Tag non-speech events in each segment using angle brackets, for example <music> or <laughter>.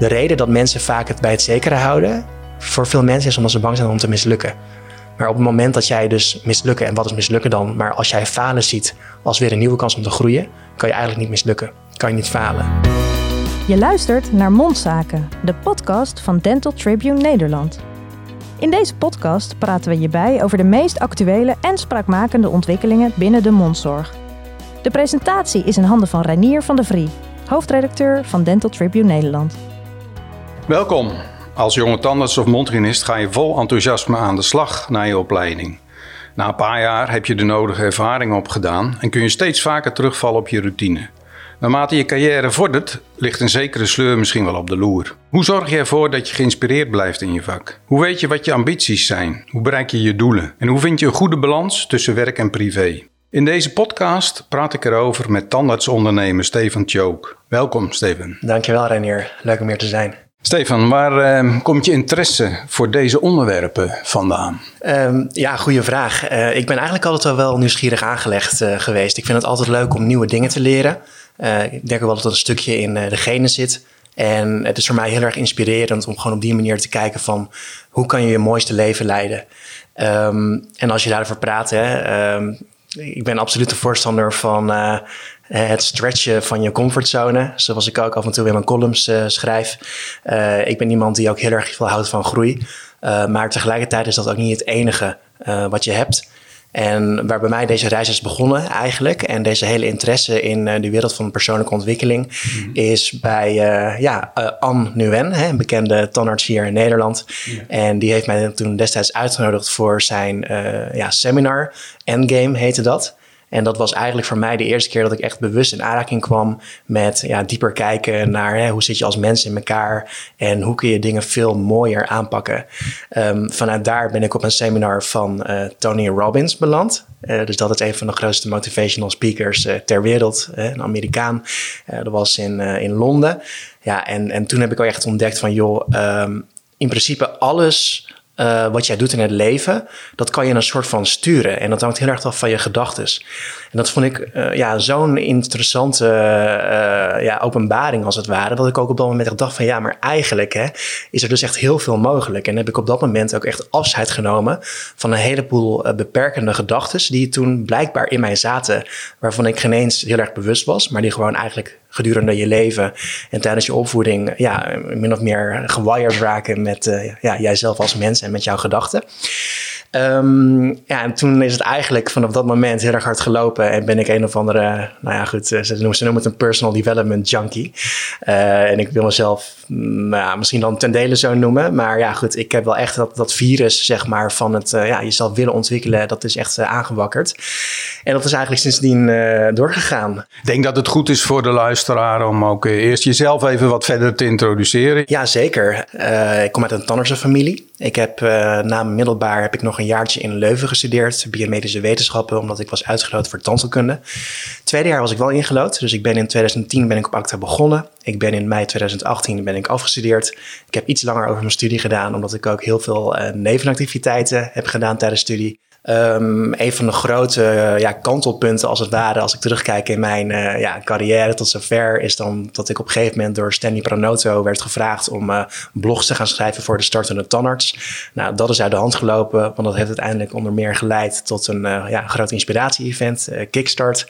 De reden dat mensen vaak het bij het zekere houden, voor veel mensen is omdat ze bang zijn om te mislukken. Maar op het moment dat jij dus mislukken, en wat is mislukken dan? Maar als jij falen ziet als weer een nieuwe kans om te groeien, kan je eigenlijk niet mislukken. Kan je niet falen. Je luistert naar Mondzaken, de podcast van Dental Tribune Nederland. In deze podcast praten we je bij over de meest actuele en spraakmakende ontwikkelingen binnen de mondzorg. De presentatie is in handen van Reinier van der Vrie, hoofdredacteur van Dental Tribune Nederland. Welkom. Als jonge tandarts of mondhygiënist ga je vol enthousiasme aan de slag na je opleiding. Na een paar jaar heb je de nodige ervaring opgedaan en kun je steeds vaker terugvallen op je routine. Naarmate je carrière vordert, ligt een zekere sleur misschien wel op de loer. Hoe zorg je ervoor dat je geïnspireerd blijft in je vak? Hoe weet je wat je ambities zijn? Hoe bereik je je doelen? En hoe vind je een goede balans tussen werk en privé? In deze podcast praat ik erover met tandartsondernemer Stefan Tjook. Welkom, Stefan. Dankjewel, Renier. Leuk om hier te zijn. Stefan, waar uh, komt je interesse voor deze onderwerpen vandaan? Um, ja, goede vraag. Uh, ik ben eigenlijk altijd wel, wel nieuwsgierig aangelegd uh, geweest. Ik vind het altijd leuk om nieuwe dingen te leren. ik denk ook wel dat er een stukje in de genen zit. En het is voor mij heel erg inspirerend om gewoon op die manier te kijken van hoe kan je je mooiste leven leiden. Um, en als je daarover praat, hè, ik ben absoluut een voorstander van het stretchen van je comfortzone. Zoals ik ook af en toe in mijn columns uh, schrijf. Uh, ik ben iemand die ook heel erg veel houdt van groei. maar tegelijkertijd is dat ook niet het enige wat je hebt. En waar bij mij deze reis is begonnen eigenlijk, en deze hele interesse in de wereld van persoonlijke ontwikkeling, mm. is bij uh, ja, uh, Anne Nguyen, hè, een bekende tandarts hier in Nederland. En die heeft mij toen destijds uitgenodigd voor zijn ja, seminar, Endgame heette dat. En dat was eigenlijk voor mij de eerste keer dat ik echt bewust in aanraking kwam met ja, dieper kijken naar hè, hoe zit je als mens in elkaar en hoe kun je dingen veel mooier aanpakken. Um, vanuit daar ben ik op een seminar van uh, Tony Robbins beland. Uh, dus dat is een van de grootste motivational speakers uh, ter wereld, een Amerikaan. dat was in, in Londen. Ja, en, en toen heb ik ook echt ontdekt van joh, um, in principe alles uh, wat jij doet in het leven, dat kan je een soort van sturen. En dat hangt heel erg af van je gedachten. En dat vond ik uh, ja, zo'n interessante uh, ja, openbaring als het ware. Dat ik ook op dat moment dacht van ja, maar eigenlijk hè, is er dus echt heel veel mogelijk. En heb ik op dat moment ook echt afscheid genomen van een heleboel beperkende gedachten die toen blijkbaar in mij zaten. Waarvan ik geen eens heel erg bewust was, maar die gewoon eigenlijk gedurende je leven en tijdens je opvoeding ja, min of meer gewired raken met uh, ja, jijzelf als mens en met jouw gedachten. Um, ja, en toen is het eigenlijk vanaf dat moment heel erg hard gelopen. En ben ik een of andere, nou ja, goed, ze noemen, ze noemen het een personal development junkie. Uh, en ik wil mezelf, nou ja, misschien dan ten dele zo noemen. Maar ja, goed, ik heb wel echt dat, dat virus, zeg maar, van het uh, ja, jezelf willen ontwikkelen. Dat is echt uh, aangewakkerd. En dat is eigenlijk sindsdien doorgegaan. Ik denk dat het goed is voor de luisteraar om ook eerst jezelf even wat verder te introduceren. Ja, zeker. ik kom uit een tandartsenfamilie. Ik heb na mijn middelbaar heb ik nog een jaartje in Leuven gestudeerd, biomedische wetenschappen, omdat ik was uitgeloot voor tandheelkunde. Tweede jaar was ik wel ingelood, dus ik ben in 2010 ben ik op ACTA begonnen. Ik ben in mei 2018 ben ik afgestudeerd. Ik heb iets langer over mijn studie gedaan, omdat ik ook heel veel uh, nevenactiviteiten heb gedaan tijdens studie. Um, een van de grote uh, ja, kantelpunten, als het ware, als ik terugkijk in mijn uh, ja, carrière tot zover, is dan dat ik op een gegeven moment door Stanley Pranoto werd gevraagd om uh, blogs te gaan schrijven voor de startende tandarts. Nou, dat is uit de hand gelopen, want dat heeft uiteindelijk onder meer geleid tot een ja, groot inspiratie-event, Kickstart,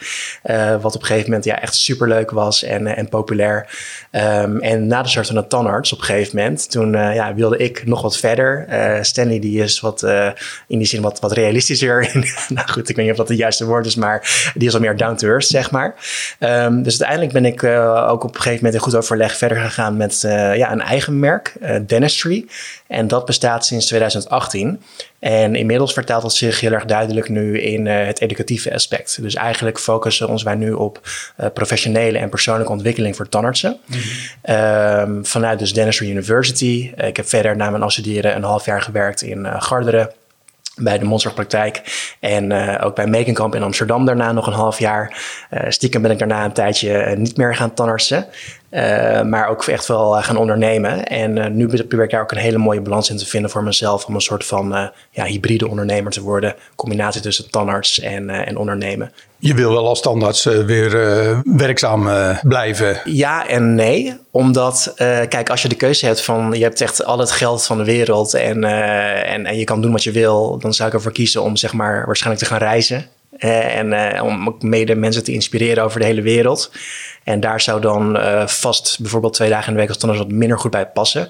wat op een gegeven moment ja, echt superleuk was en, en populair. Um, en na de startende tandarts, op een gegeven moment, toen ja, wilde ik nog wat verder. Stanley die is wat, in die zin wat, wat realistisch <laughs> nou goed, ik weet niet of dat het juiste woord is, maar die is al meer down to earth, zeg maar. Um, dus uiteindelijk ben ik uh, ook op een gegeven moment in goed overleg verder gegaan met uh, ja, een eigen merk, uh, Dentistry. En dat bestaat sinds 2018. En inmiddels vertaalt dat zich heel erg duidelijk nu in het educatieve aspect. Dus eigenlijk focussen ons wij nu op professionele en persoonlijke ontwikkeling voor tandartsen. Um, vanuit dus Dentistry University. Ik heb verder na mijn afstuderen een half jaar gewerkt in Garderen bij de mondzorgpraktijk. En uh, ook bij Mekenkamp in Amsterdam daarna nog een half jaar. Uh, stiekem ben ik daarna een tijdje uh, niet meer gaan tandartsen. Maar ook echt wel gaan ondernemen. En nu probeer ik daar ook een hele mooie balans in te vinden voor mezelf. Om een soort van ja, hybride ondernemer te worden. Combinatie tussen tandarts en, en ondernemen. Je wil wel als tandarts weer werkzaam blijven. Ja en nee. Omdat, kijk, als je de keuze hebt van je hebt echt al het geld van de wereld en, en, en je kan doen wat je wil, dan zou ik ervoor kiezen om zeg maar waarschijnlijk te gaan reizen. Uh, en uh, om ook mede mensen te inspireren over de hele wereld. En daar zou dan uh, vast bijvoorbeeld twee dagen in de week als tandarts wat minder goed bij passen.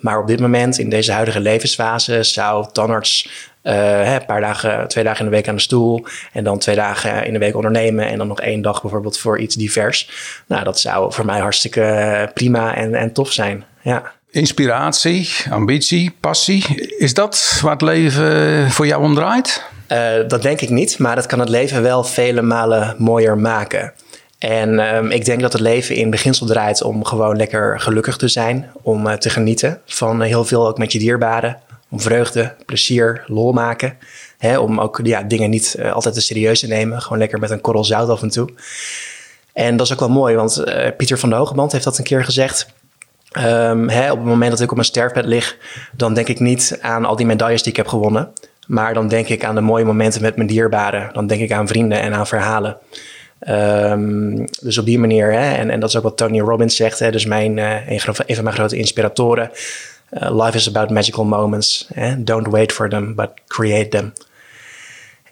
Maar op dit moment, in deze huidige levensfase, zou tandarts hè, een paar dagen, twee dagen in de week aan de stoel. En dan twee dagen in de week ondernemen. En dan nog één dag bijvoorbeeld voor iets divers. Nou, dat zou voor mij hartstikke prima en, en tof zijn. Ja. Inspiratie, ambitie, passie. Is dat waar het leven voor jou om draait? Uh, dat denk ik niet, maar dat kan het leven wel vele malen mooier maken. En um, ik denk dat het leven in beginsel draait om gewoon lekker gelukkig te zijn. Om uh, te genieten van heel veel ook met je dierbaren. Om vreugde, plezier, lol maken. Hè, om ook ja, dingen niet uh, altijd te serieus te nemen. Gewoon lekker met een korrel zout af en toe. En dat is ook wel mooi, want Pieter van de Hogeband heeft dat een keer gezegd. Um, hè, op het moment dat ik op mijn sterfbed lig, dan denk ik niet aan al die medailles die ik heb gewonnen. Maar dan denk ik aan de mooie momenten met mijn dierbaren. Dan denk ik aan vrienden en aan verhalen. Um, dus op die manier, hè, en, en dat is ook wat Tony Robbins zegt, hè, dus mijn, uh, een, van mijn grote inspiratoren. Uh, life is about magical moments. Don't wait for them, but create them.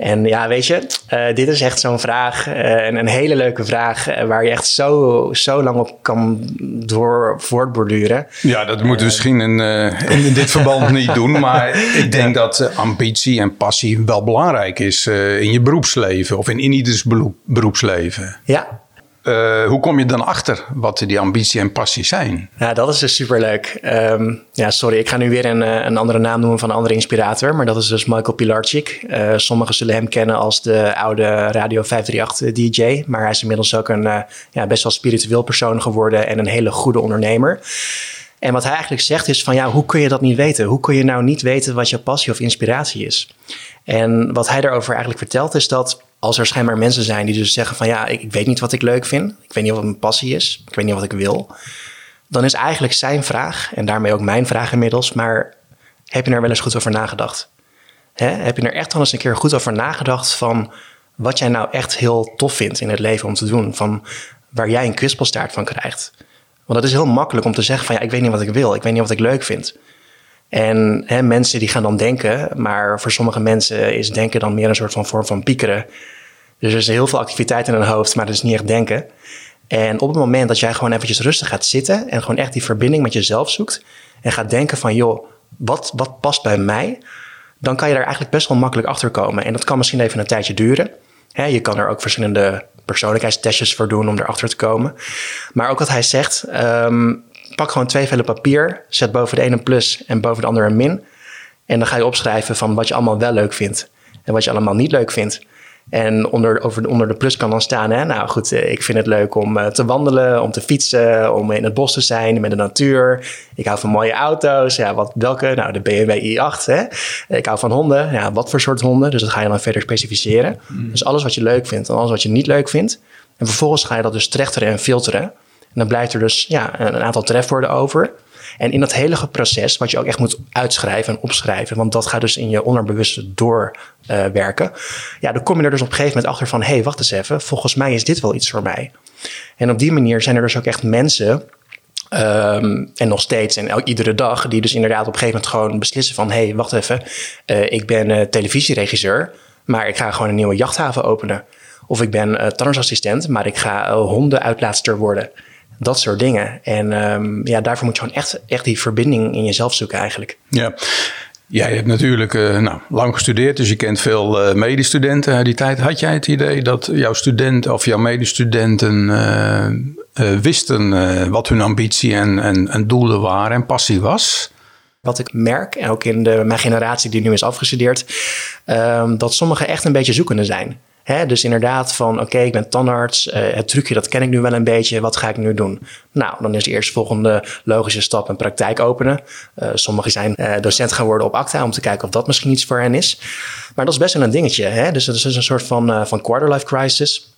En ja, weet je, uh, dit is echt zo'n vraag, uh, een, een hele leuke vraag, uh, waar je echt zo, zo lang op kan door voortborduren. Ja, dat moeten we misschien in, in, dit verband <laughs> niet doen, maar ik denk dat ambitie en passie wel belangrijk is in je beroepsleven of in, in ieders beroepsleven. Ja, uh, hoe kom je dan achter wat die ambitie en passie zijn? Ja, dat is dus superleuk. Um, ja, sorry, ik ga nu weer een, een andere naam noemen van een andere inspirator. Maar dat is dus Michael Pilarczyk. Uh, sommigen zullen hem kennen als de oude Radio 538 DJ. Maar hij is inmiddels ook een ja, best wel spiritueel persoon geworden en een hele goede ondernemer. En wat hij eigenlijk zegt is van ja, hoe kun je dat niet weten? Hoe kun je nou niet weten wat je passie of inspiratie is? En wat hij daarover eigenlijk vertelt is dat als er schijnbaar mensen zijn die dus zeggen van ja, ik, weet niet wat ik leuk vind. Ik weet niet wat mijn passie is. Ik weet niet wat ik wil. Dan is eigenlijk zijn vraag, en daarmee ook mijn vraag inmiddels, maar heb je er wel eens goed over nagedacht? Heb je er echt wel eens een keer goed over nagedacht van wat jij nou echt heel tof vindt in het leven om te doen? Van waar jij een kwispelstaart van krijgt. Want dat is heel makkelijk om te zeggen van ja, ik weet niet wat ik wil. Ik weet niet wat ik leuk vind. En hè, mensen die gaan dan denken, maar voor sommige mensen is denken dan meer een soort van vorm van piekeren. Dus er is heel veel activiteit in hun hoofd, maar dat is niet echt denken. En op het moment dat jij gewoon eventjes rustig gaat zitten en gewoon echt die verbinding met jezelf zoekt en gaat denken van joh, wat, wat past bij mij? Dan kan je daar eigenlijk best wel makkelijk achter komen. En dat kan misschien even een tijdje duren. je kan er ook verschillende persoonlijkheidstestjes voor doen om erachter te komen. Maar ook wat hij zegt, um, pak gewoon twee vellen papier, zet boven de ene een plus en boven de andere een min. En dan ga je opschrijven van wat je allemaal wel leuk vindt en wat je allemaal niet leuk vindt. En onder, over, onder de plus kan dan staan, hè, nou goed, eh, ik vind het leuk om uh, te wandelen, om te fietsen, om in het bos te zijn, met de natuur. Ik hou van mooie auto's. Ja, wat, welke? Nou, de BMW i8. Hè. Ik hou van honden. Ja, wat voor soort honden? Dus dat ga je dan verder specificeren. Mm. Dus alles wat je leuk vindt en alles wat je niet leuk vindt. En vervolgens ga je dat dus trechteren en filteren. En dan blijft er dus ja, een aantal trefwoorden over. En in dat hele proces, wat je ook echt moet uitschrijven en opschrijven, want dat gaat dus in je onderbewuste doorwerken. Ja, dan kom je er dus op een gegeven moment achter van: hé, hey, wacht eens even, volgens mij is dit wel iets voor mij. En op die manier zijn er dus ook echt mensen. Um, en nog steeds en elk, iedere dag, die dus inderdaad op een gegeven moment gewoon beslissen van: hé, hey, wacht even, uh, ik ben uh, televisieregisseur, maar ik ga gewoon een nieuwe jachthaven openen. Of ik ben uh, tandartsassistent, maar ik ga hondenuitlaatster worden. Dat soort dingen. En um, ja, daarvoor moet je gewoon echt, echt die verbinding in jezelf zoeken eigenlijk. Ja. Jij hebt natuurlijk uh, nou, lang gestudeerd, dus je kent veel uh, medestudenten uit die tijd. Had jij het idee dat jouw studenten of jouw medestudenten uh, wisten wat hun ambitie en, en, en, doelen waren en passie was? Wat ik merk, en ook in de, mijn generatie die nu is afgestudeerd, ehm, dat sommigen echt een beetje zoekende zijn dus inderdaad van, oké, ik ben tandarts. Uh, het trucje, dat ken ik nu wel een beetje. Wat ga ik nu doen? Nou, dan is de eerste volgende logische stap een praktijk openen. Uh, sommigen zijn uh, docent geworden op ACTA om te kijken of dat misschien iets voor hen is. Maar dat is best wel een dingetje. Hè? Dus dat is dus een soort van, van quarter life crisis.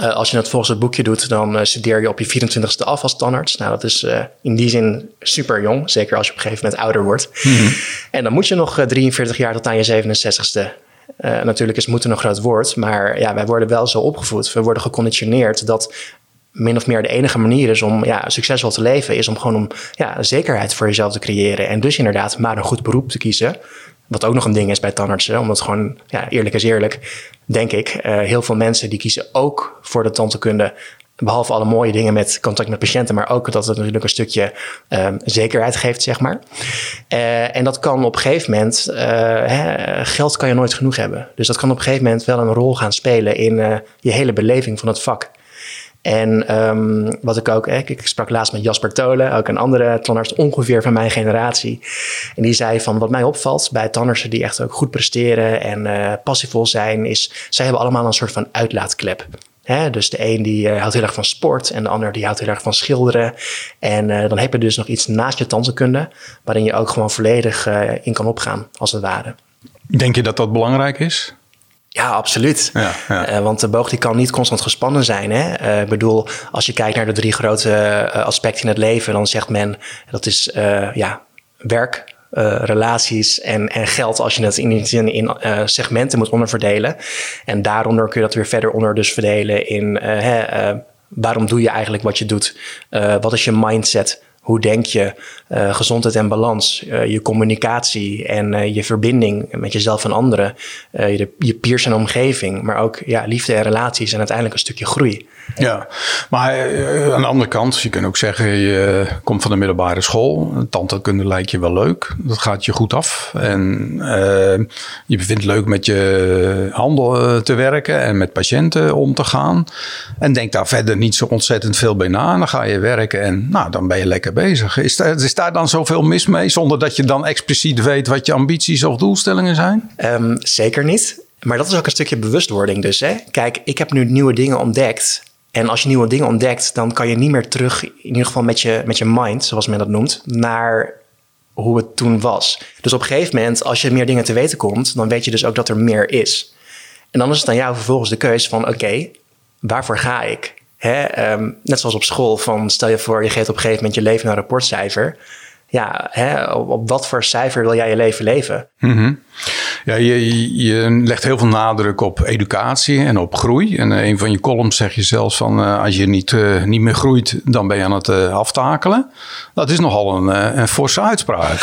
Uh, als je het volgens het boekje doet, dan uh, studeer je op je 24ste af als tandarts. Nou, dat is uh, in die zin super jong. Zeker als je op een gegeven moment ouder wordt. Mm -hmm. En dan moet je nog 43 jaar tot aan je 67ste. Natuurlijk is moeten een groot woord, maar ja, wij worden wel zo opgevoed. We worden geconditioneerd dat min of meer de enige manier is om ja, succesvol te leven, is om gewoon om ja, zekerheid voor jezelf te creëren. En dus inderdaad maar een goed beroep te kiezen. Wat ook nog een ding is bij tandartsen, omdat gewoon, ja, eerlijk is eerlijk, denk ik, uh, heel veel mensen die kiezen ook voor de tandheelkunde. Behalve alle mooie dingen met contact met patiënten, maar ook dat het natuurlijk een stukje um, zekerheid geeft, zeg maar. Uh, en dat kan op een gegeven moment, uh, hè, geld kan je nooit genoeg hebben. Dus dat kan op een gegeven moment wel een rol gaan spelen in je hele beleving van het vak. En um, wat ik ook, ik, ik sprak laatst met Jasper Tolen, ook een andere tandarts ongeveer van mijn generatie. En die zei van wat mij opvalt bij tandartsen die echt ook goed presteren en uh, passievol zijn, is zij hebben allemaal een soort van uitlaatklep. He, dus de een die uh, houdt heel erg van sport en de ander die houdt heel erg van schilderen. En uh, dan heb je dus nog iets naast je tandheelkunde waarin je ook gewoon volledig in kan opgaan, als het ware. Denk je dat dat belangrijk is? Ja, absoluut. Ja, ja. Uh, want de boog die kan niet constant gespannen zijn. Hè? Uh, ik bedoel, als je kijkt naar de drie grote uh, aspecten in het leven, dan zegt men dat is ja, werk, relaties en, en geld als je het in, in, in segmenten moet onderverdelen. En daaronder kun je dat weer verder onder dus verdelen in waarom doe je eigenlijk wat je doet? wat is je mindset? Hoe denk je? Gezondheid en balans, je communicatie en je verbinding met jezelf en anderen, je, je peers en omgeving, maar ook ja, liefde en relaties en uiteindelijk een stukje groei. Ja, maar aan de andere kant, je kunt ook zeggen, je komt van de middelbare school, tandheelkunde lijkt je wel leuk, dat gaat je goed af en je vindt het leuk met je handel te werken en met patiënten om te gaan en denk daar verder niet zo ontzettend veel bij na. Dan ga je werken en nou, dan ben je lekker bezig. Is, is daar dan zoveel mis mee, zonder dat je dan expliciet weet wat je ambities of doelstellingen zijn? Um, zeker niet. Maar dat is ook een stukje bewustwording dus. Hè? Kijk, ik heb nu nieuwe dingen ontdekt. En als je nieuwe dingen ontdekt, dan kan je niet meer terug, in ieder geval met je, met je mind, zoals men dat noemt, naar hoe het toen was. Dus op een gegeven moment, als je meer dingen te weten komt, dan weet je dus ook dat er meer is. En dan is het aan jou vervolgens de keuze van, oké, waarvoor ga ik? Hè, um, net zoals op school, van stel je voor, je geeft op een gegeven moment je leven naar een rapportcijfer. Ja, hè, op, wat voor cijfer wil jij je leven leven? Mm. Ja, je, je, legt heel veel nadruk op educatie en op groei. En uh, een van je columns zeg je zelfs van uh, als je niet, uh, niet meer groeit, dan ben je aan het aftakelen. Dat is nogal een, een forse uitspraak.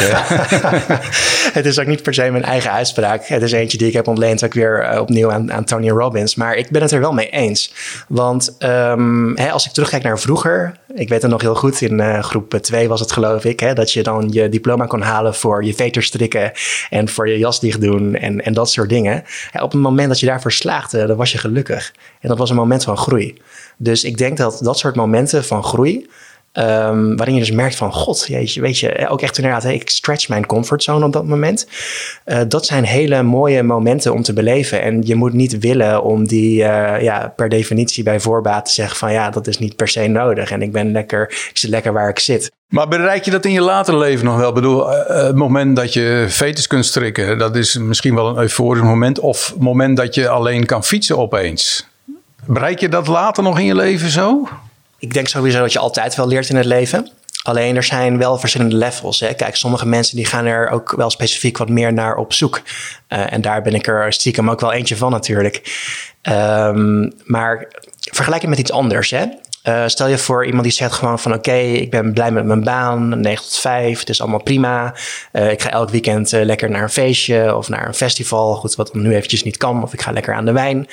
<laughs> het is ook niet per se mijn eigen uitspraak. Het is eentje die ik heb ontleend ook weer opnieuw aan, Tony Robbins. Maar ik ben het er wel mee eens. Want um, hè, als ik terugkijk naar vroeger, ik weet het nog heel goed, in groep 2 was het geloof ik, hè, dat je dan je diploma kon halen voor je veterstrikken en voor je jas dicht doen en, en dat soort dingen. Op het moment dat je daarvoor slaagde, dan was je gelukkig. En dat was een moment van groei. Dus ik denk dat dat soort momenten van groei, Um, waarin je dus merkt van, god, jeetje, weet je, ook echt inderdaad, ik stretch mijn comfortzone op dat moment. Uh, dat zijn hele mooie momenten om te beleven. En je moet niet willen om die uh, ja, per definitie bij voorbaat te zeggen van, ja, dat is niet per se nodig. En ik ben lekker, ik zit lekker waar ik zit. Maar bereik je dat in je later leven nog wel? Ik bedoel, uh, het moment dat je fetus kunt strikken, dat is misschien wel een euforisch moment. Of het moment dat je alleen kan fietsen opeens. Bereik je dat later nog in je leven zo? Ik denk sowieso dat je altijd wel leert in het leven. Alleen er zijn wel verschillende levels. Hè. Kijk, sommige mensen die gaan er ook wel specifiek wat meer naar op zoek. Uh, en daar ben ik er stiekem ook wel eentje van natuurlijk. Um, maar vergelijk het met iets anders. Hè. Uh, stel je voor iemand die zegt gewoon van oké, ik ben blij met mijn baan, 9 tot 5, het is allemaal prima. Uh, ik ga elk weekend lekker naar een feestje of naar een festival. Goed, wat dan nu eventjes niet kan. Of ik ga lekker aan de wijn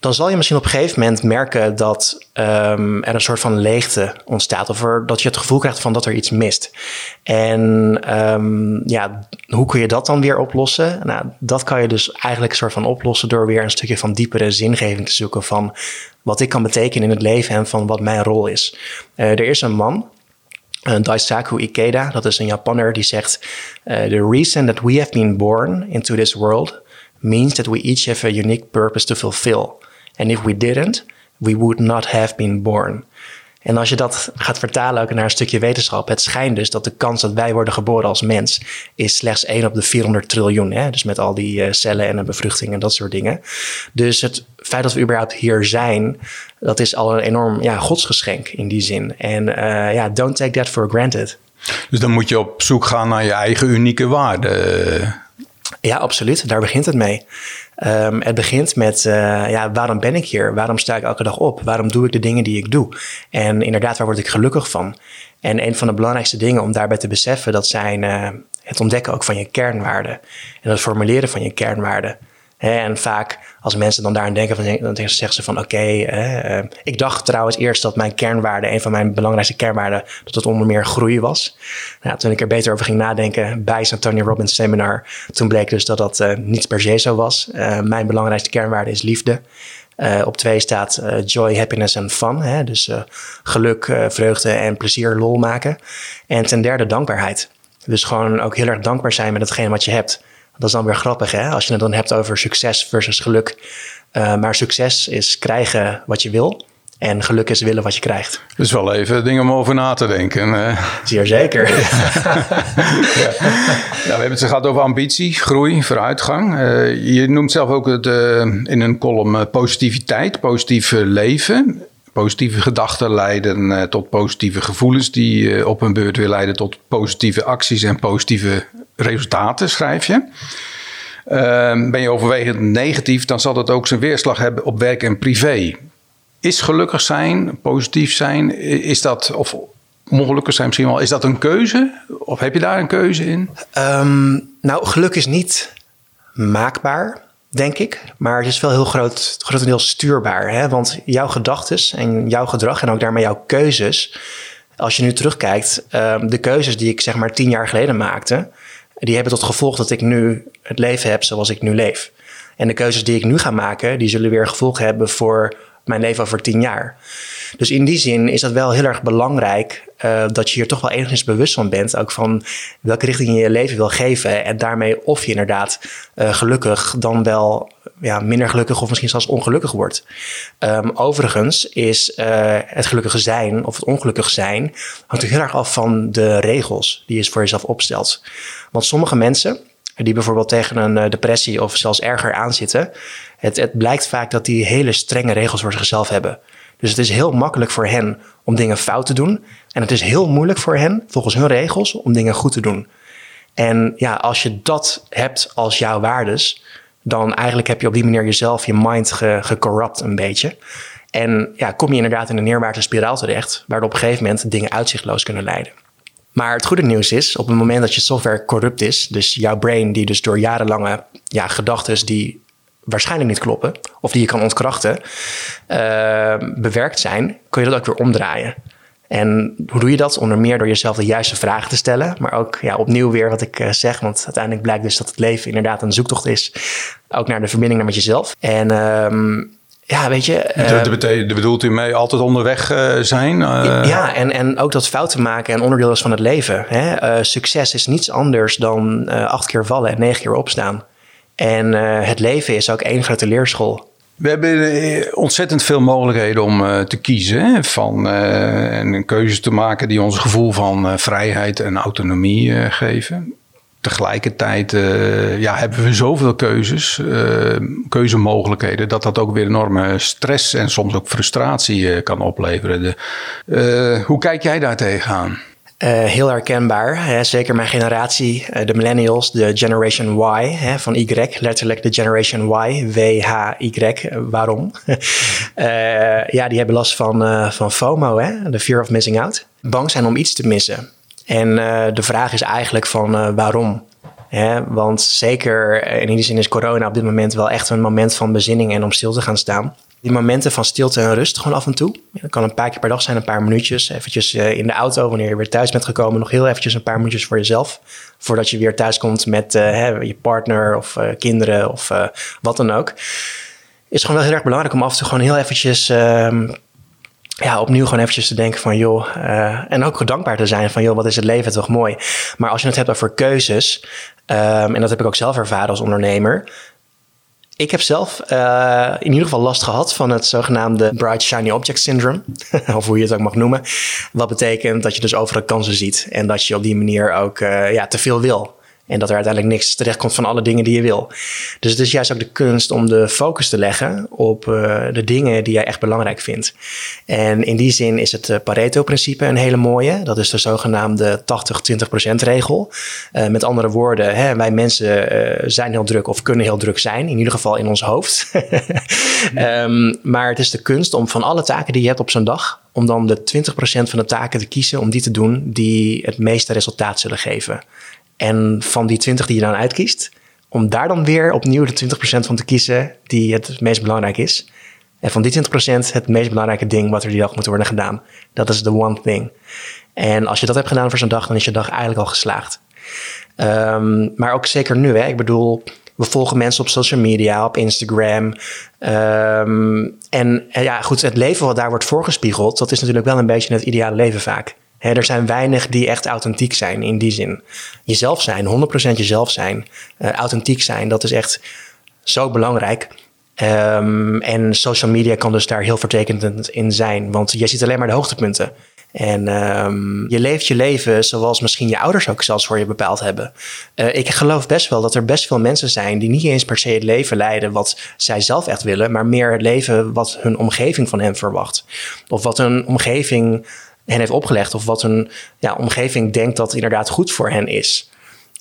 dan zal je misschien op een gegeven moment merken dat um, er een soort van leegte ontstaat. Of er, dat je het gevoel krijgt van dat er iets mist. En um, ja, hoe kun je dat dan weer oplossen? Nou, dat kan je dus eigenlijk een soort van oplossen door weer een stukje van diepere zingeving te zoeken van wat ik kan betekenen in het leven en van wat mijn rol is. Uh, er is een man, uh, Daisaku Ikeda, dat is een Japanner, die zegt: uh, The reason that we have been born into this world means that we each have a unique purpose to fulfill. And if we didn't, we would not have been born. En als je dat gaat vertalen ook naar een stukje wetenschap, het schijnt dus dat de kans dat wij worden geboren als mens is slechts 1 op de 400 triljoen. Hè? Dus met al die uh, cellen en de bevruchting en dat soort dingen. Dus het feit dat we überhaupt hier zijn, dat is al een enorm ja, godsgeschenk in die zin. En uh, ja, don't take that for granted. Dus dan moet je op zoek gaan naar je eigen unieke waarde. Ja, absoluut. Daar begint het mee. Um, het begint met, uh, ja, waarom ben ik hier? Waarom sta ik elke dag op? Waarom doe ik de dingen die ik doe? En inderdaad, waar word ik gelukkig van? En een van de belangrijkste dingen om daarbij te beseffen, dat zijn uh, het ontdekken ook van je kernwaarden. En het formuleren van je kernwaarden. En vaak als mensen dan daaraan denken, dan zeggen ze van oké, eh, ik dacht trouwens eerst dat mijn kernwaarde, een van mijn belangrijkste kernwaarden, dat het onder meer groei was. Nou, toen ik er beter over ging nadenken bij zijn Tony Robbins seminar, toen bleek dus dat dat uh, niet per se zo was. Uh, mijn belangrijkste kernwaarde is liefde. op twee staat joy, happiness en fun. Hè? Dus geluk, vreugde en plezier, lol maken. En ten derde dankbaarheid. Dus gewoon ook heel erg dankbaar zijn met hetgeen wat je hebt. Dat is dan weer grappig, hè? Als je het dan hebt over succes versus geluk. Uh, maar succes is krijgen wat je wil. En geluk is willen wat je krijgt. Dus wel even dingen om over na te denken. Zeer zeker. <laughs> ja. ja. Nou, we hebben het gehad over ambitie, groei, vooruitgang. Uh, je noemt zelf ook het, uh, in een column positiviteit, positief leven. Positieve gedachten leiden tot positieve gevoelens, die op hun beurt weer leiden tot positieve acties en positieve resultaten, schrijf je. Uh, ben je overwegend negatief, dan zal dat ook zijn weerslag hebben op werk en privé. Is gelukkig zijn, positief zijn, is dat, of ongelukkig zijn misschien wel, is dat een keuze? Of heb je daar een keuze in? Um, nou, geluk is niet maakbaar, denk ik. Maar het is wel heel groot, grotendeels stuurbaar. Hè? Want jouw gedachten en jouw gedrag en ook daarmee jouw keuzes. Als je nu terugkijkt, um, de keuzes die ik zeg maar tien jaar geleden maakte die hebben tot gevolg dat ik nu het leven heb zoals ik nu leef. En de keuzes die ik nu ga maken, die zullen weer gevolgen hebben voor mijn leven over tien jaar. Dus in die zin is dat wel heel erg belangrijk uh, dat je hier toch wel enigszins bewust van bent. Ook van welke richting je je leven wil geven. En daarmee of je inderdaad uh, gelukkig dan wel ja, minder gelukkig of misschien zelfs ongelukkig wordt. Um, overigens is uh, het gelukkige zijn of het ongelukkig zijn hangt heel erg af van de regels die je voor jezelf opstelt. Want sommige mensen die bijvoorbeeld tegen een depressie of zelfs erger aanzitten, het, het blijkt vaak dat die hele strenge regels voor zichzelf hebben. Dus het is heel makkelijk voor hen om dingen fout te doen. En het is heel moeilijk voor hen, volgens hun regels, om dingen goed te doen. En ja, als je dat hebt als jouw waardes, dan eigenlijk heb je op die manier jezelf, je mind gecorrupt een beetje. En ja, kom je inderdaad in een neerwaartse spiraal terecht, waardoor op een gegeven moment dingen uitzichtloos kunnen leiden. Maar het goede nieuws is, op het moment dat je software corrupt is, dus jouw brain die dus door jarenlange ja, gedachten die waarschijnlijk niet kloppen, of die je kan ontkrachten, uh, bewerkt zijn, kun je dat ook weer omdraaien. En hoe doe je dat? Onder meer door jezelf de juiste vragen te stellen. Maar ook ja, opnieuw weer wat ik uh, zeg. Want uiteindelijk blijkt dus dat het leven inderdaad een zoektocht is. Ook naar de verbinding met jezelf. En um, ja, weet je. Uh, bedoelt u mee altijd onderweg uh, zijn? Uh... Ja, en, en ook dat fouten maken een onderdeel is van het leven. Hè? succes is niets anders dan acht keer vallen en negen keer opstaan. En uh, het leven is ook één grote leerschool. We hebben eh, ontzettend veel mogelijkheden om uh, te kiezen. Van, en keuzes te maken die ons gevoel van vrijheid en autonomie geven. Tegelijkertijd ja, hebben we zoveel keuzes, keuzemogelijkheden, dat dat ook weer enorme stress en soms ook frustratie kan opleveren. Hoe kijk jij daar tegenaan? Uh, heel herkenbaar. Hè? Zeker mijn generatie, uh, de millennials, de Generation Y hè, van Y, letterlijk de Generation Y, W-H-Y. Waarom? <laughs> ja, die hebben last van, van FOMO, hè? de fear of missing out. Bang zijn om iets te missen. En de vraag is eigenlijk van waarom? Hè? Want zeker in die zin is corona op dit moment wel echt een moment van bezinning en om stil te gaan staan die momenten van stilte en rust gewoon af en toe. Dat kan een paar keer per dag zijn, een paar minuutjes. Eventjes uh, in de auto, wanneer je weer thuis bent gekomen, nog heel eventjes een paar minuutjes voor jezelf. Voordat je weer thuis komt met hè, je partner of uh, kinderen of wat dan ook. Is gewoon wel heel erg belangrijk om af en toe gewoon heel eventjes... Ehm, ja, opnieuw gewoon eventjes te denken van joh, en ook gedankbaar te zijn van joh, wat is het leven toch mooi. Maar als je het hebt over keuzes, um, en dat heb ik ook zelf ervaren als ondernemer, Ik heb zelf uh, in ieder geval last gehad van het zogenaamde Bright Shiny Object Syndrome. <laughs> of hoe je het ook mag noemen. Wat betekent dat je dus overal kansen ziet. En dat je op die manier ook uh, ja, te veel wil. En dat er uiteindelijk niks terecht komt van alle dingen die je wil. Dus het is juist ook de kunst om de focus te leggen op uh, de dingen die jij echt belangrijk vindt. En in die zin is het Pareto-principe een hele mooie. Dat is de zogenaamde 80-20% regel. Uh, met andere woorden, hè, wij mensen zijn heel druk of kunnen heel druk zijn. In ieder geval in ons hoofd. um, <laughs> maar het is de kunst om van alle taken die je hebt op zo'n dag om dan de 20% van de taken te kiezen om die te doen die het meeste resultaat zullen geven. En van die 20 die je dan uitkiest, om daar dan weer opnieuw de 20% van te kiezen die het meest belangrijk is. En van die 20% het meest belangrijke ding wat er die dag moet worden gedaan. Dat is de one thing. En als je dat hebt gedaan voor zo'n dag, dan is je dag eigenlijk al geslaagd. Um, maar ook zeker nu, hè. Ik bedoel, we volgen mensen op social media, op Instagram. Um, en ja, goed, het leven wat daar wordt voorgespiegeld, dat is natuurlijk wel een beetje het ideale leven vaak. Er zijn weinig die echt authentiek zijn in die zin. Jezelf zijn, 100% jezelf zijn, uh, authentiek zijn, dat is echt zo belangrijk. Um, en social media kan dus daar heel vertekend in zijn, want je ziet alleen maar de hoogtepunten. En um, je leeft je leven zoals misschien je ouders ook zelfs voor je bepaald hebben. Uh, ik geloof best wel dat er best veel mensen zijn die niet eens per se het leven leiden wat zij zelf echt willen, maar meer het leven wat hun omgeving van hen verwacht. Of wat hun omgeving hen heeft opgelegd of wat een ja, omgeving denkt dat inderdaad goed voor hen is.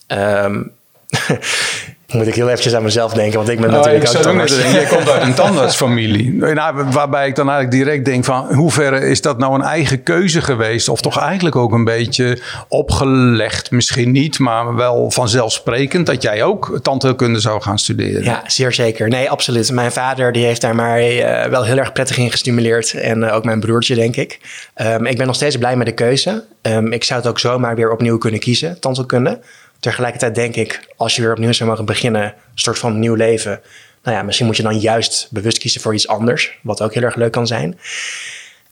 Um, <laughs> moet ik heel eventjes aan mezelf denken, want ik ben oh, natuurlijk ik ook tandarts. Denken, jij komt uit een <laughs> tandartsfamilie. Nou, waarbij ik dan eigenlijk direct denk van... hoeverre is dat nou een eigen keuze geweest? Of toch eigenlijk ook een beetje opgelegd, misschien niet... maar wel vanzelfsprekend dat jij ook tandheelkunde zou gaan studeren? Ja, zeer zeker. Nee, absoluut. Mijn vader die heeft daar maar uh, wel heel erg prettig in gestimuleerd. En uh, ook mijn broertje, denk ik. Um, ik ben nog steeds blij met de keuze. Um, ik zou het ook zomaar weer opnieuw kunnen kiezen, tandheelkunde... Tegelijkertijd denk ik, als je weer opnieuw zou mogen beginnen, een soort van nieuw leven. Nou ja, misschien moet je dan juist bewust kiezen voor iets anders, wat ook heel erg leuk kan zijn.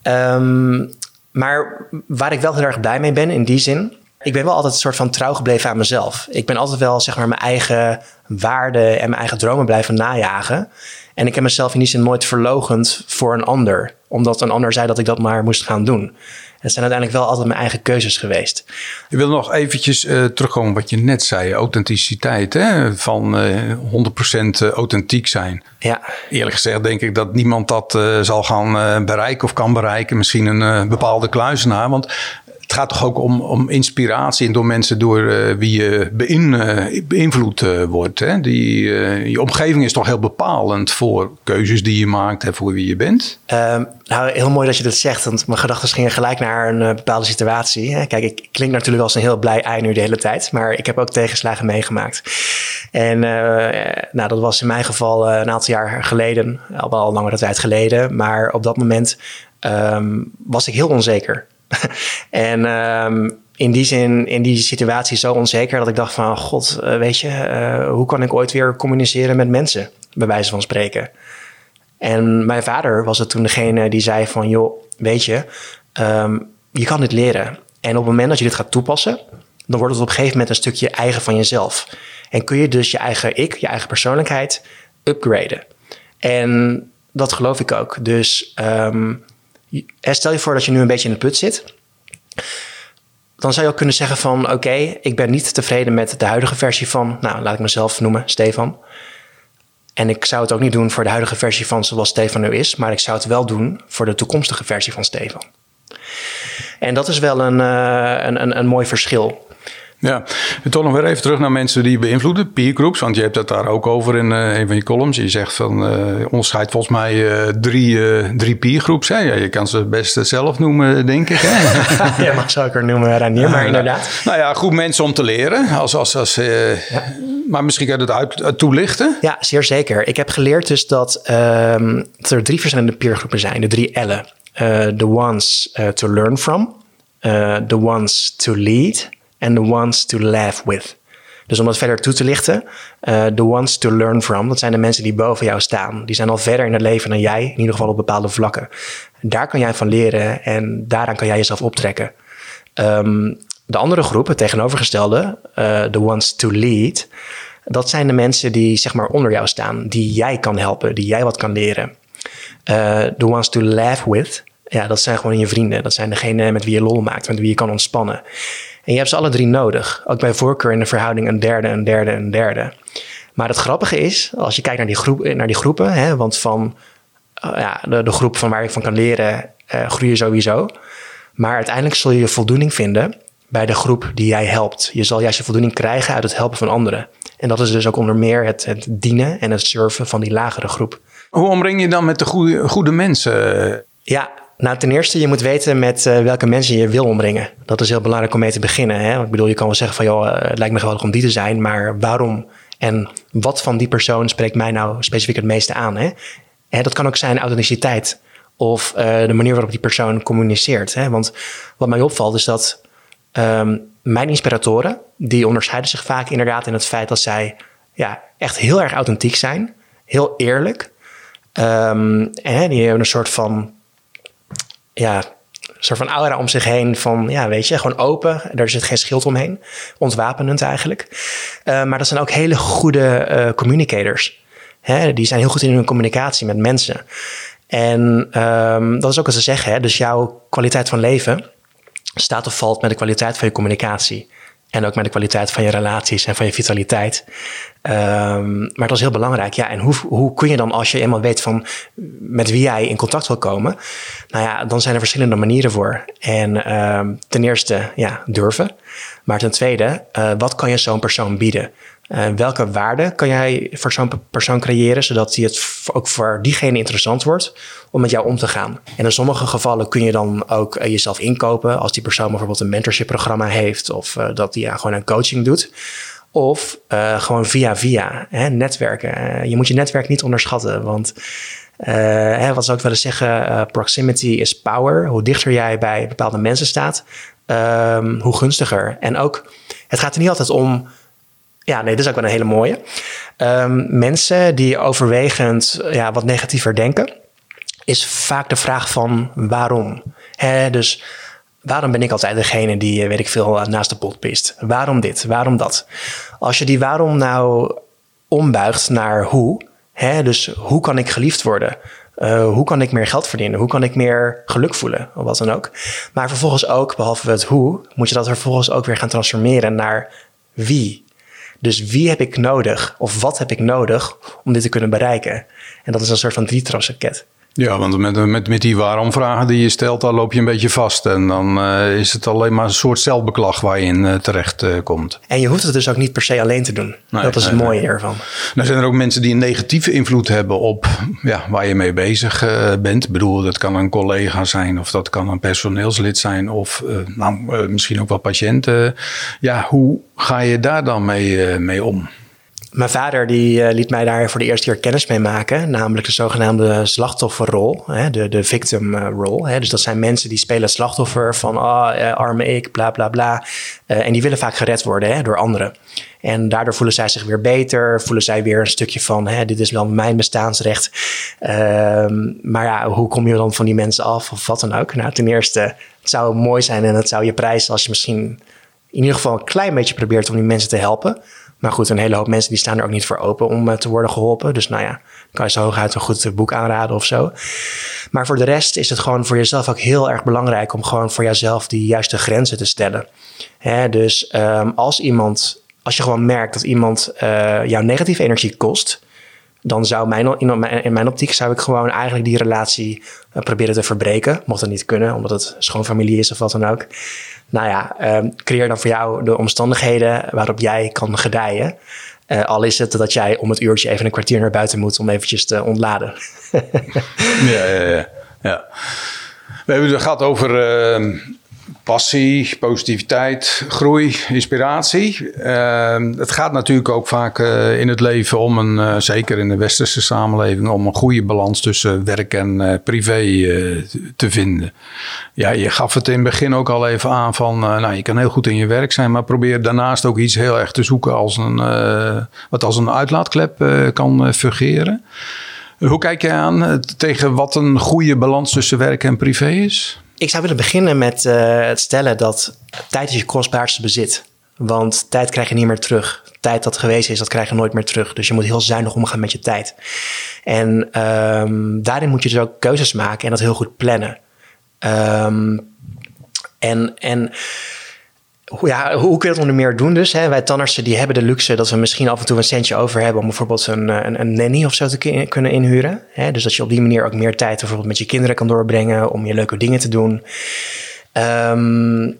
Um, maar waar ik wel heel erg blij mee ben in die zin, ik ben wel altijd een soort van trouw gebleven aan mezelf. Ik ben altijd wel zeg maar mijn eigen waarden en mijn eigen dromen blijven najagen. En ik heb mezelf in die zin nooit verlogend voor een ander, omdat een ander zei dat ik dat maar moest gaan doen. Het zijn uiteindelijk wel altijd mijn eigen keuzes geweest. Ik wil nog eventjes uh, terugkomen wat je net zei. Authenticiteit, hè? van uh, eh, 100% authentiek zijn. Ja. Eerlijk gezegd denk ik dat niemand dat uh, zal gaan bereiken of kan bereiken. Misschien een bepaalde kluizenaar. Want het gaat toch ook om, om inspiratie door mensen door uh, wie je uh, beïnvloed uh, wordt. Hè? Die, je omgeving is toch heel bepalend voor keuzes die je maakt en voor wie je bent? Um, nou, heel mooi dat je dat zegt, want mijn gedachten gingen gelijk naar een bepaalde situatie. Hè? Kijk, ik klink natuurlijk als een heel blij ei nu de hele tijd, maar ik heb ook tegenslagen meegemaakt. En nou, dat was in mijn geval een aantal jaar geleden, al wel langere tijd geleden, maar op dat moment um, was ik heel onzeker. <laughs> en um, in die zin, in die situatie zo onzeker dat ik dacht van, god, uh, weet je, uh, hoe kan ik ooit weer communiceren met mensen, bij wijze van spreken. En mijn vader was het toen degene die zei van, joh, weet je, um, je kan dit leren. En op het moment dat je dit gaat toepassen, dan wordt het op een gegeven moment een stukje eigen van jezelf. En kun je dus je eigen ik, je eigen persoonlijkheid upgraden. En dat geloof ik ook. Dus um, stel je voor dat je nu een beetje in de put zit. Dan zou je ook kunnen zeggen van oké, ik ben niet tevreden met de huidige versie van, nou laat ik mezelf noemen, Stefan. En ik zou het ook niet doen voor de huidige versie van zoals Stefan nu is, maar ik zou het wel doen voor de toekomstige versie van Stefan. En dat is wel een, uh, een, een, een mooi verschil. Ja, en toch nog weer even terug naar mensen die beïnvloeden, peergroups. Want je hebt het daar ook over in uh, een van je columns. Je zegt van, uh, je onderscheidt volgens mij uh, drie, drie peergroups. Hè? Ja, je kan ze best zelf noemen, denk ik. Hè? <laughs> ja, mag ze ook noemen, Ranier, maar inderdaad. Nou ja, goed mensen om te leren. Als, als, als, ja. Maar misschien kan je het uit, toelichten? Ja, zeer zeker. Ik heb geleerd dus dat um, er drie verschillende peergroepen zijn. De drie L'en. the ones to learn from. the ones to lead and the ones to laugh with. Dus om dat verder toe te lichten, uh, the ones to learn from, dat zijn de mensen die boven jou staan. Die zijn al verder in het leven dan jij, in ieder geval op bepaalde vlakken. Daar kan jij van leren en daaraan kan jij jezelf optrekken. Um, de andere groep, het tegenovergestelde, uh, the ones to lead, dat zijn de mensen die zeg maar onder jou staan, die jij kan helpen, die jij wat kan leren. Uh, the ones to laugh with, ja, dat zijn gewoon je vrienden. Dat zijn degenen met wie je lol maakt, met wie je kan ontspannen. En je hebt ze alle drie nodig. Ook bij voorkeur in de verhouding een derde, een derde, een derde. Maar het grappige is, als je kijkt naar die, groep, naar die groepen, hè, want van uh, ja, de, de, groep van waar je van kan leren, uh, groei je sowieso. Maar uiteindelijk zul je je voldoening vinden bij de groep die jij helpt. Je zal juist je voldoening krijgen uit het helpen van anderen. En dat is dus ook onder meer het, het dienen en het surfen van die lagere groep. Hoe omring je dan met de goede, goede mensen? Ja, nou, ten eerste, je moet weten met uh, welke mensen je wil omringen. Dat is heel belangrijk om mee te beginnen. Hè? Ik bedoel, je kan wel zeggen van, joh, het lijkt me geweldig om die te zijn, maar waarom en wat van die persoon spreekt mij nou specifiek het meeste aan? Hè? Hè, dat kan ook zijn authenticiteit of uh, de manier waarop die persoon communiceert. Hè? Want wat mij opvalt is dat um, mijn inspiratoren, die onderscheiden zich vaak inderdaad in het feit dat zij ja, echt heel erg authentiek zijn, heel eerlijk. En die hebben een soort van ja, soort van aura om zich heen van, ja, weet je, gewoon open. Daar zit geen schild omheen. Ontwapenend eigenlijk. Uh, maar dat zijn ook hele goede uh, communicators. Hè? Die zijn heel goed in hun communicatie met mensen. En um, dat is ook wat ze zeggen. Hè? Dus jouw kwaliteit van leven staat of valt met de kwaliteit van je communicatie. En ook met de kwaliteit van je relaties en van je vitaliteit. Um, maar dat is heel belangrijk. Ja, en hoe, hoe kun je dan, als je eenmaal weet van met wie jij in contact wil komen, nou ja, dan zijn er verschillende manieren voor. En um, ten eerste, ja, durven. Maar ten tweede, uh, wat kan je zo'n persoon bieden? Uh, welke waarde kan jij voor zo'n persoon creëren, zodat die het ook voor diegene interessant wordt om met jou om te gaan? En in sommige gevallen kun je dan ook uh, jezelf inkopen als die persoon bijvoorbeeld een mentorship programma heeft of uh, dat die gewoon een coaching doet. Of gewoon via via, hè, netwerken. je moet je netwerk niet onderschatten, want hè, wat zou ik willen zeggen, proximity is power. Hoe dichter jij bij bepaalde mensen staat, um, hoe gunstiger. En ook, het gaat er niet altijd om ja, nee, dat is ook wel een hele mooie. Um, mensen die overwegend ja, wat negatiever denken, is vaak de vraag van waarom. Dus waarom ben ik altijd degene die, eh, weet ik veel, naast de pot pist? Waarom dit? Waarom dat? Als je die waarom nou ombuigt naar hoe, hè, dus hoe kan ik geliefd worden? Uh, hoe kan ik meer geld verdienen? Hoe kan ik meer geluk voelen? Of wat dan ook. Maar vervolgens ook, behalve het hoe, moet je dat vervolgens ook weer gaan transformeren naar wie. Dus wie heb ik nodig of wat heb ik nodig om dit te kunnen bereiken? En dat is een soort van drietrapsraket. Ja, want met, met, met die waarom-vragen die je stelt, dan loop je een beetje vast. En dan uh, is het alleen maar een soort zelfbeklag waar je in uh, terecht uh, komt. En je hoeft het dus ook niet per se alleen te doen. Nee, dat is het mooie ervan. Nou zijn er ook mensen die een negatieve invloed hebben op ja, waar je mee bezig bent. Ik bedoel, dat kan een collega zijn of dat kan een personeelslid zijn of nou, misschien ook wel patiënten. Ja, hoe ga je daar dan mee, mee om? Mijn vader die uh, liet mij daar voor de eerste keer kennis mee maken, namelijk de zogenaamde slachtofferrol, hè, de, de victim uh, role. Hè. Dus dat zijn mensen die spelen slachtoffer van oh, arme ik, bla bla bla. en die willen vaak gered worden hè, door anderen. En daardoor voelen zij zich weer beter, voelen zij weer een stukje van hè, dit is wel mijn bestaansrecht. Ehm, maar ja, hoe kom je dan van die mensen af of wat dan ook? Nou, ten eerste, het zou mooi zijn en het zou je prijzen als je misschien in ieder geval een klein beetje probeert om die mensen te helpen. Maar goed, een hele hoop mensen die staan er ook niet voor open om uh, te worden geholpen. Dus nou ja, kan je zo hooguit een goed boek aanraden of zo. Maar voor de rest is het gewoon voor jezelf ook heel erg belangrijk om gewoon voor jezelf die juiste grenzen te stellen. Hè, dus um, als iemand, als je gewoon merkt dat iemand uh, jouw negatieve energie kost, dan zou mijn, in, mijn, in mijn optiek zou ik gewoon eigenlijk die relatie uh, proberen te verbreken. Mocht dat niet kunnen, omdat het schoonfamilie is of wat dan ook nou ja, um, creëer dan voor jou de omstandigheden waarop jij kan gedijen. Uh, al is het dat jij om het uurtje even een kwartier naar buiten moet om eventjes te ontladen. <laughs> ja, ja, ja, ja. We hebben het gehad over uh, passie, positiviteit, groei, inspiratie. Uh, het gaat natuurlijk ook vaak uh, in het leven om een, uh, zeker in de westerse samenleving, om een goede balans tussen werk en uh, privé te vinden. Ja, je gaf het in het begin ook al even aan van, nou, je kan heel goed in je werk zijn, maar probeer daarnaast ook iets heel erg te zoeken als een, wat als een uitlaatklep kan fungeren. Hoe kijk je aan tegen wat een goede balans tussen werk en privé is? Ik zou willen beginnen met uh, het stellen dat tijd is je kostbaarste bezit. Want tijd krijg je niet meer terug. Tijd dat geweest is, dat krijg je nooit meer terug. Dus je moet heel zuinig omgaan met je tijd. En ehm, daarin moet je dus ook keuzes maken en dat heel goed plannen. Ehm, en, en ja, hoe kun je dat onder meer doen dus? Hè? Wij tandartsen die hebben de luxe dat we misschien af en toe een centje over hebben... om bijvoorbeeld een, eh, een, een nanny of zo te kunnen inhuren. Hè? Dus dat je op die manier ook meer tijd bijvoorbeeld met je kinderen kan doorbrengen... om je leuke dingen te doen. Um,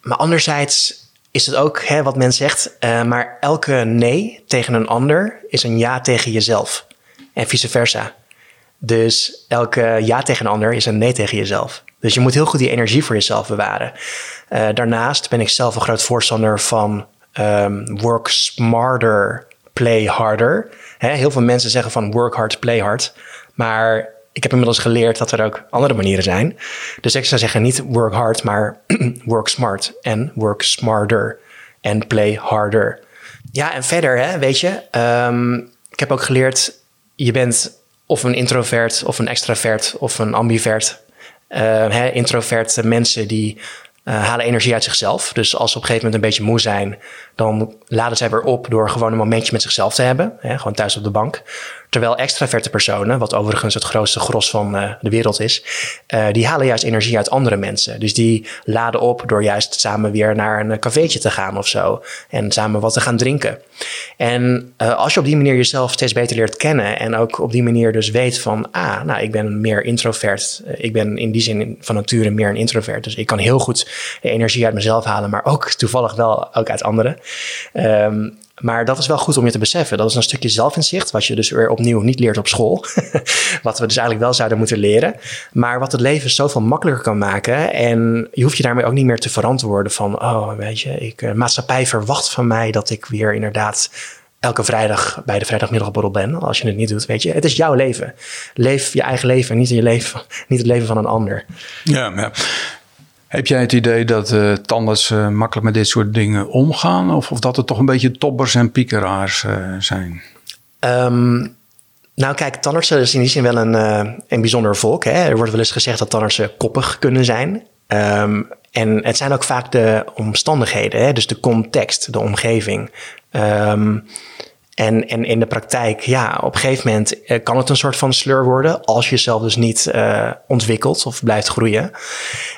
maar anderzijds is het ook hè, wat men zegt... Uh, maar elke nee tegen een ander is een ja tegen jezelf. En vice versa. Dus elke ja tegen een ander is een nee tegen jezelf. Dus je moet heel goed die energie voor jezelf bewaren. Uh, daarnaast ben ik zelf een groot voorstander van um, work smarter, play harder. Heel veel mensen zeggen van work hard, play hard. Maar ik heb inmiddels geleerd dat er ook andere manieren zijn. Dus ik zou zeggen niet work hard, maar <clears throat> work smart en work smarter en play harder. Ja, en verder, hè, weet je, um, ik heb ook geleerd, je bent of een introvert of een extravert of een ambivert. Uh, hè, mensen die uh, halen energie uit zichzelf. Dus als ze op een gegeven moment een beetje moe zijn, dan laden zij weer op door gewoon een momentje met zichzelf te hebben. Hè, gewoon thuis op de bank. Terwijl extraverte personen, wat overigens het grootste gros van uh, de wereld is, uh, die halen juist energie uit andere mensen. Dus die laden op door juist samen weer naar een cafeetje te gaan of zo. En samen wat te gaan drinken. En uh, als je op die manier jezelf steeds beter leert kennen en ook op die manier dus weet van, ah, nou, ik ben meer introvert. Ik ben in die zin van nature meer een introvert. Dus ik kan heel goed energie uit mezelf halen, maar ook toevallig wel ook uit anderen. Um, maar dat is wel goed om je te beseffen. Dat is een stukje zelfinzicht, wat je dus weer opnieuw niet leert op school. <laughs> wat we dus eigenlijk wel zouden moeten leren. Maar wat het leven zoveel makkelijker kan maken. En je hoeft je daarmee ook niet meer te verantwoorden van, oh, weet je, ik, uh, maatschappij verwacht van mij dat ik weer inderdaad elke vrijdag bij de vrijdagmiddagborrel ben. Als je het niet doet, weet je, het is jouw leven. Leef je eigen leven, niet, je leven, niet het leven van een ander. Ja, ja. Heb jij het idee dat uh, makkelijk met dit soort dingen omgaan? Of, of dat het toch een beetje toppers en piekeraars uh, zijn? Um, nou kijk, tandartsen is in die zin wel een, een bijzonder volk. Hè? Er wordt wel eens gezegd dat tandartsen koppig kunnen zijn. Um, en het zijn ook vaak de omstandigheden, hè? dus de context, de omgeving. Um, en, en in de praktijk, ja, op een gegeven moment uh, kan het een soort van sleur worden als je jezelf dus niet uh, ontwikkelt of blijft groeien.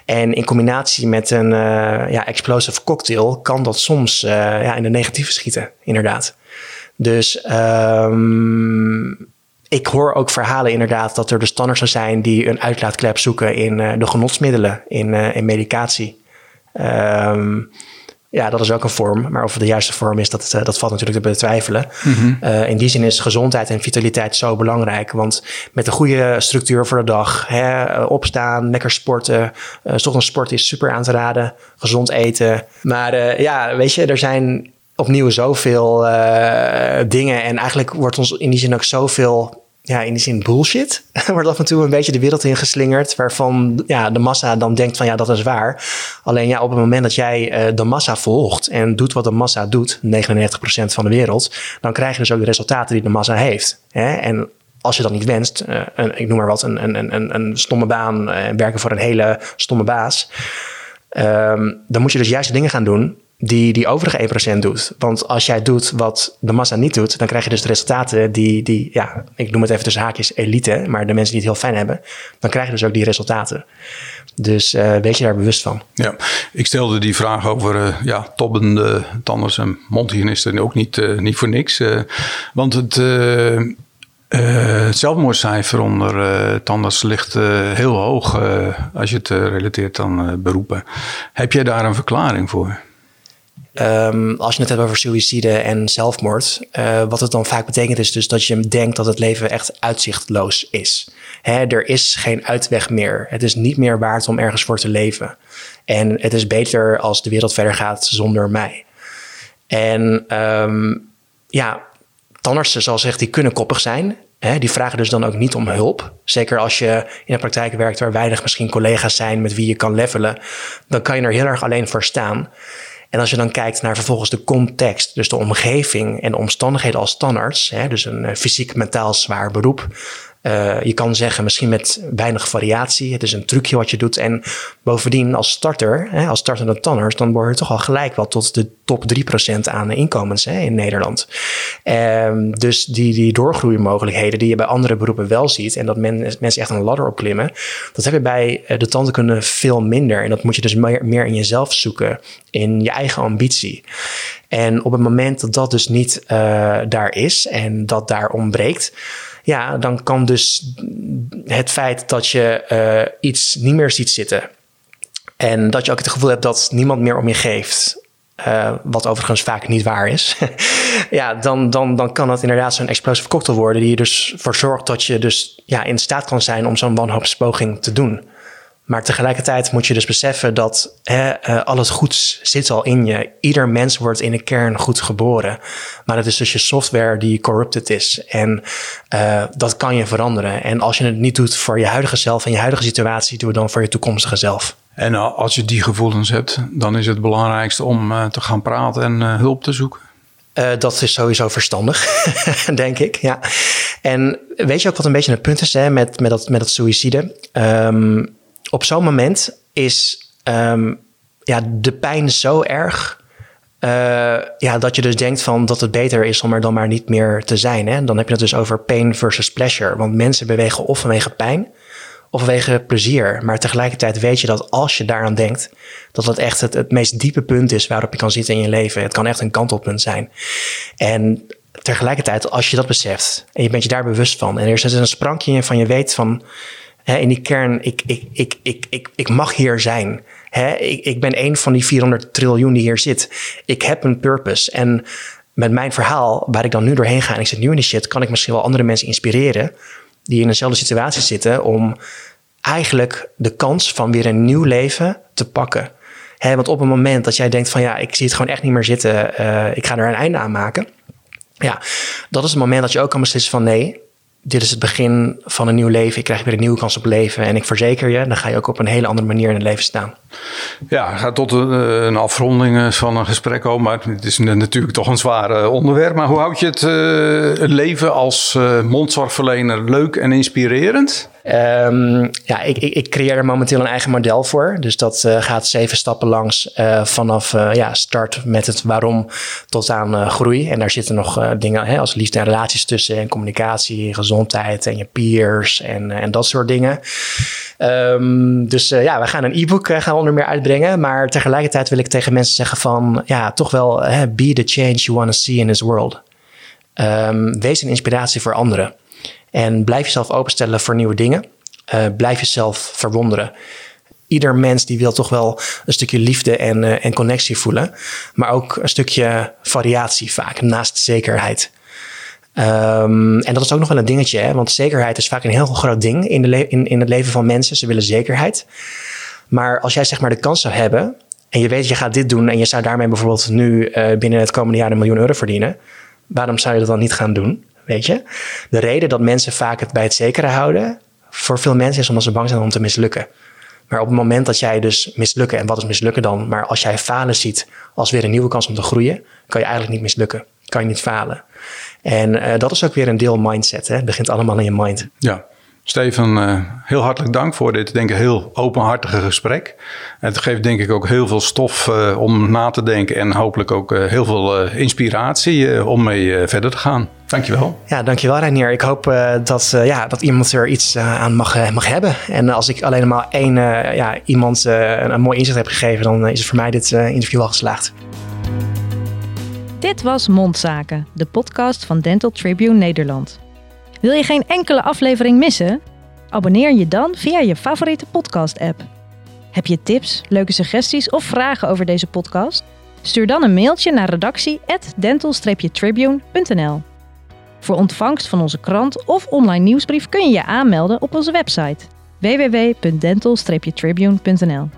En in combinatie met een uh, ja, explosive cocktail kan dat soms ja, in de negatieve schieten, inderdaad. Dus um, ik hoor ook verhalen inderdaad dat er dus standaards zijn die een uitlaatklep zoeken in de genotsmiddelen, in, in medicatie. Um, ja, dat is ook een vorm. Maar of het de juiste vorm is, dat, eh, dat valt natuurlijk te betwijfelen. Mm uh, in die zin is gezondheid en vitaliteit zo belangrijk. Want met een goede structuur voor de dag, hè, eh, opstaan, lekker sporten. Uh, ochtends sport is super aan te raden. Gezond eten. Maar uh, ja, weet je, er zijn opnieuw zoveel dingen. En eigenlijk wordt ons in die zin ook zoveel ja, in die zin bullshit. wordt af en toe een beetje de wereld ingeslingerd. Waarvan ja, de massa dan denkt van ja, dat is waar. Alleen ja, op het moment dat jij uh, de massa volgt en doet wat de massa doet, 99% van de wereld, dan krijg je dus ook de resultaten die de massa heeft. Hè? En als je dat niet wenst, uh, ik noem maar wat, een, een, een, een stomme baan, uh, werken voor een hele stomme baas. Um, dan moet je dus juist dingen gaan doen die die overige 1% doet. Want als jij doet wat de massa niet doet, dan krijg je dus de resultaten die, die ja, ik noem het even tussen haakjes elite, maar de mensen die het heel fijn hebben, dan krijg je dus ook die resultaten. Dus uh, wees je daar bewust van. Ja, ik stelde die vraag over uh, ja, tobbende tandarts en mondhygiënisten ook niet, uh, niet voor niks. want het, het zelfmoordcijfer onder tandarts ligt heel hoog als je het relateert aan beroepen. Heb jij daar een verklaring voor? Um, als je het hebt over suïcide en zelfmoord, uh, wat het dan vaak betekent is dus dat je denkt dat het leven echt uitzichtloos is. Hè, er is geen uitweg meer. Het is niet meer waard om ergens voor te leven. En het is beter als de wereld verder gaat zonder mij. En um, ja, tandartsen, zoals zegt, die kunnen koppig zijn. Hè, die vragen dus dan ook niet om hulp. Zeker als je in een praktijk werkt waar weinig misschien collega's zijn met wie je kan levelen. Dan kan je er heel erg alleen voor staan. En als je dan kijkt naar vervolgens de context, dus de omgeving en de omstandigheden als standaards, hè, dus een eh, fysiek mentaal zwaar beroep, Uh, je kan zeggen misschien met weinig variatie. Het is een trucje wat je doet. En bovendien als starter, hè, als startende tanners, dan word je toch al gelijk wel tot de top 3% aan inkomens hè, in Nederland. Um, dus die, die doorgroeimogelijkheden die je bij andere beroepen wel ziet en dat men, mensen echt een ladder opklimmen, dat heb je bij de tandheelkunde veel minder. En dat moet je dus meer, in jezelf zoeken, in je eigen ambitie. En op het moment dat dat dus niet uh, daar is en dat daar ontbreekt, ja, dan kan dus het feit dat je uh, iets niet meer ziet zitten. En dat je ook het gevoel hebt dat niemand meer om je geeft. Uh, wat overigens vaak niet waar is. <laughs> ja, dan, dan, dan kan het inderdaad zo'n explosive cocktail worden. Die er dus voor zorgt dat je dus ja, in staat kan zijn om zo'n wanhoopspoging te doen. Maar tegelijkertijd moet je dus beseffen dat hè, uh, al het goeds zit al in je. Ieder mens wordt in de kern goed geboren. Maar het is dus je software die corrupted is. En uh, dat kan je veranderen. En als je het niet doet voor je huidige zelf en je huidige situatie, doe het dan voor je toekomstige zelf. En als je die gevoelens hebt, dan is het belangrijkste om uh, te gaan praten en hulp te zoeken. Uh, dat is sowieso verstandig, <laughs> denk ik. Ja. En weet je ook wat een beetje het punt is hè, met, met, dat, met dat suïcide? Um, op zo'n moment is um, ja, de pijn zo erg. Uh, ja, dat je dus denkt van dat het beter is om er dan maar niet meer te zijn. Hè? Dan heb je het dus over pain versus pleasure. Want mensen bewegen of vanwege pijn of vanwege plezier. Maar tegelijkertijd weet je dat als je daaraan denkt, dat dat echt het, het meest diepe punt is waarop je kan zitten in je leven. Het kan echt een kantelpunt zijn. En tegelijkertijd, als je dat beseft en je bent je daar bewust van en er is een sprankje in van je weet van in die kern, ik, ik, ik, ik, ik, mag hier zijn. ik, ik ben een van die 400 triljoen die hier zit. Ik heb een purpose. En met mijn verhaal, waar ik dan nu doorheen ga en ik zit nu in die shit, kan ik misschien wel andere mensen inspireren die in dezelfde situatie zitten om eigenlijk de kans van weer een nieuw leven te pakken. want op het moment dat jij denkt van ja, ik zie het gewoon echt niet meer zitten, uh, ik ga er een einde aan maken. Ja, dat is het moment dat je ook kan beslissen van nee, dit is het begin van een nieuw leven. Ik krijg weer een nieuwe kans op leven. En ik verzeker je, dan ga je ook op een hele andere manier in het leven staan. Ja, gaat tot een, een afronding eh, van een gesprek komen. Maar het is natuurlijk toch een zwaar eh, onderwerp. Maar hoe houd je het, het leven als uh, mondzorgverlener leuk en inspirerend? Um, ja, ik, ik, ik, creëer er momenteel een eigen model voor. Dus dat uh, gaat zeven stappen langs uh, vanaf uh, ja, start met het waarom tot aan groei. En daar zitten nog dingen hè, als liefde en relaties tussen en communicatie, gezondheid en je peers en, en dat soort dingen. Um, dus ja, we gaan een e-book gaan onder meer uitbrengen. Maar tegelijkertijd wil ik tegen mensen zeggen van ja, toch wel be the change you want to see in this world. Um, wees een inspiratie voor anderen. En blijf jezelf openstellen voor nieuwe dingen. Uh, blijf jezelf verwonderen. Ieder mens die wil toch wel een stukje liefde en, uh, en connectie voelen. Maar ook een stukje variatie vaak, naast zekerheid. Um, en dat is ook nog wel een dingetje, hè? want zekerheid is vaak een heel groot ding in, de in, in het leven van mensen. Ze willen zekerheid. Maar als jij zeg maar de kans zou hebben en je weet je gaat dit doen en je zou daarmee bijvoorbeeld nu uh, binnen het komende jaar een miljoen euro verdienen, waarom zou je dat dan niet gaan doen? Weet je? De reden dat mensen vaak het bij het zekere houden, voor veel mensen is omdat ze bang zijn om te mislukken. Maar op het moment dat jij dus mislukken, en wat is mislukken dan? Maar als jij falen ziet als weer een nieuwe kans om te groeien, kan je eigenlijk niet mislukken. Kan je niet falen. En uh, dat is ook weer een deel mindset. Hè? Het begint allemaal in je mind. Ja. Steven, uh, heel hartelijk dank voor dit, denk ik, heel openhartige gesprek. Het geeft denk ik ook heel veel stof uh, om na te denken en hopelijk ook uh, heel veel inspiratie om mee verder te gaan. Dankjewel. Ja, dankjewel Reinier. Ik hoop dat, ja, dat iemand er iets aan mag, mag hebben. En als ik alleen maar één ja, iemand een, een mooi inzicht heb gegeven, dan is het voor mij dit interview al geslaagd. Dit was Mondzaken, de podcast van Dental Tribune Nederland. Wil je geen enkele aflevering missen? Abonneer je dan via je favoriete podcast-app. Heb je tips, leuke suggesties of vragen over deze podcast? Stuur dan een mailtje naar redactie@dental-tribune.nl. Voor ontvangst van onze krant of online nieuwsbrief kun je je aanmelden op onze website www.dental-tribune.nl.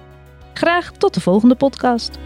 Graag tot de volgende podcast.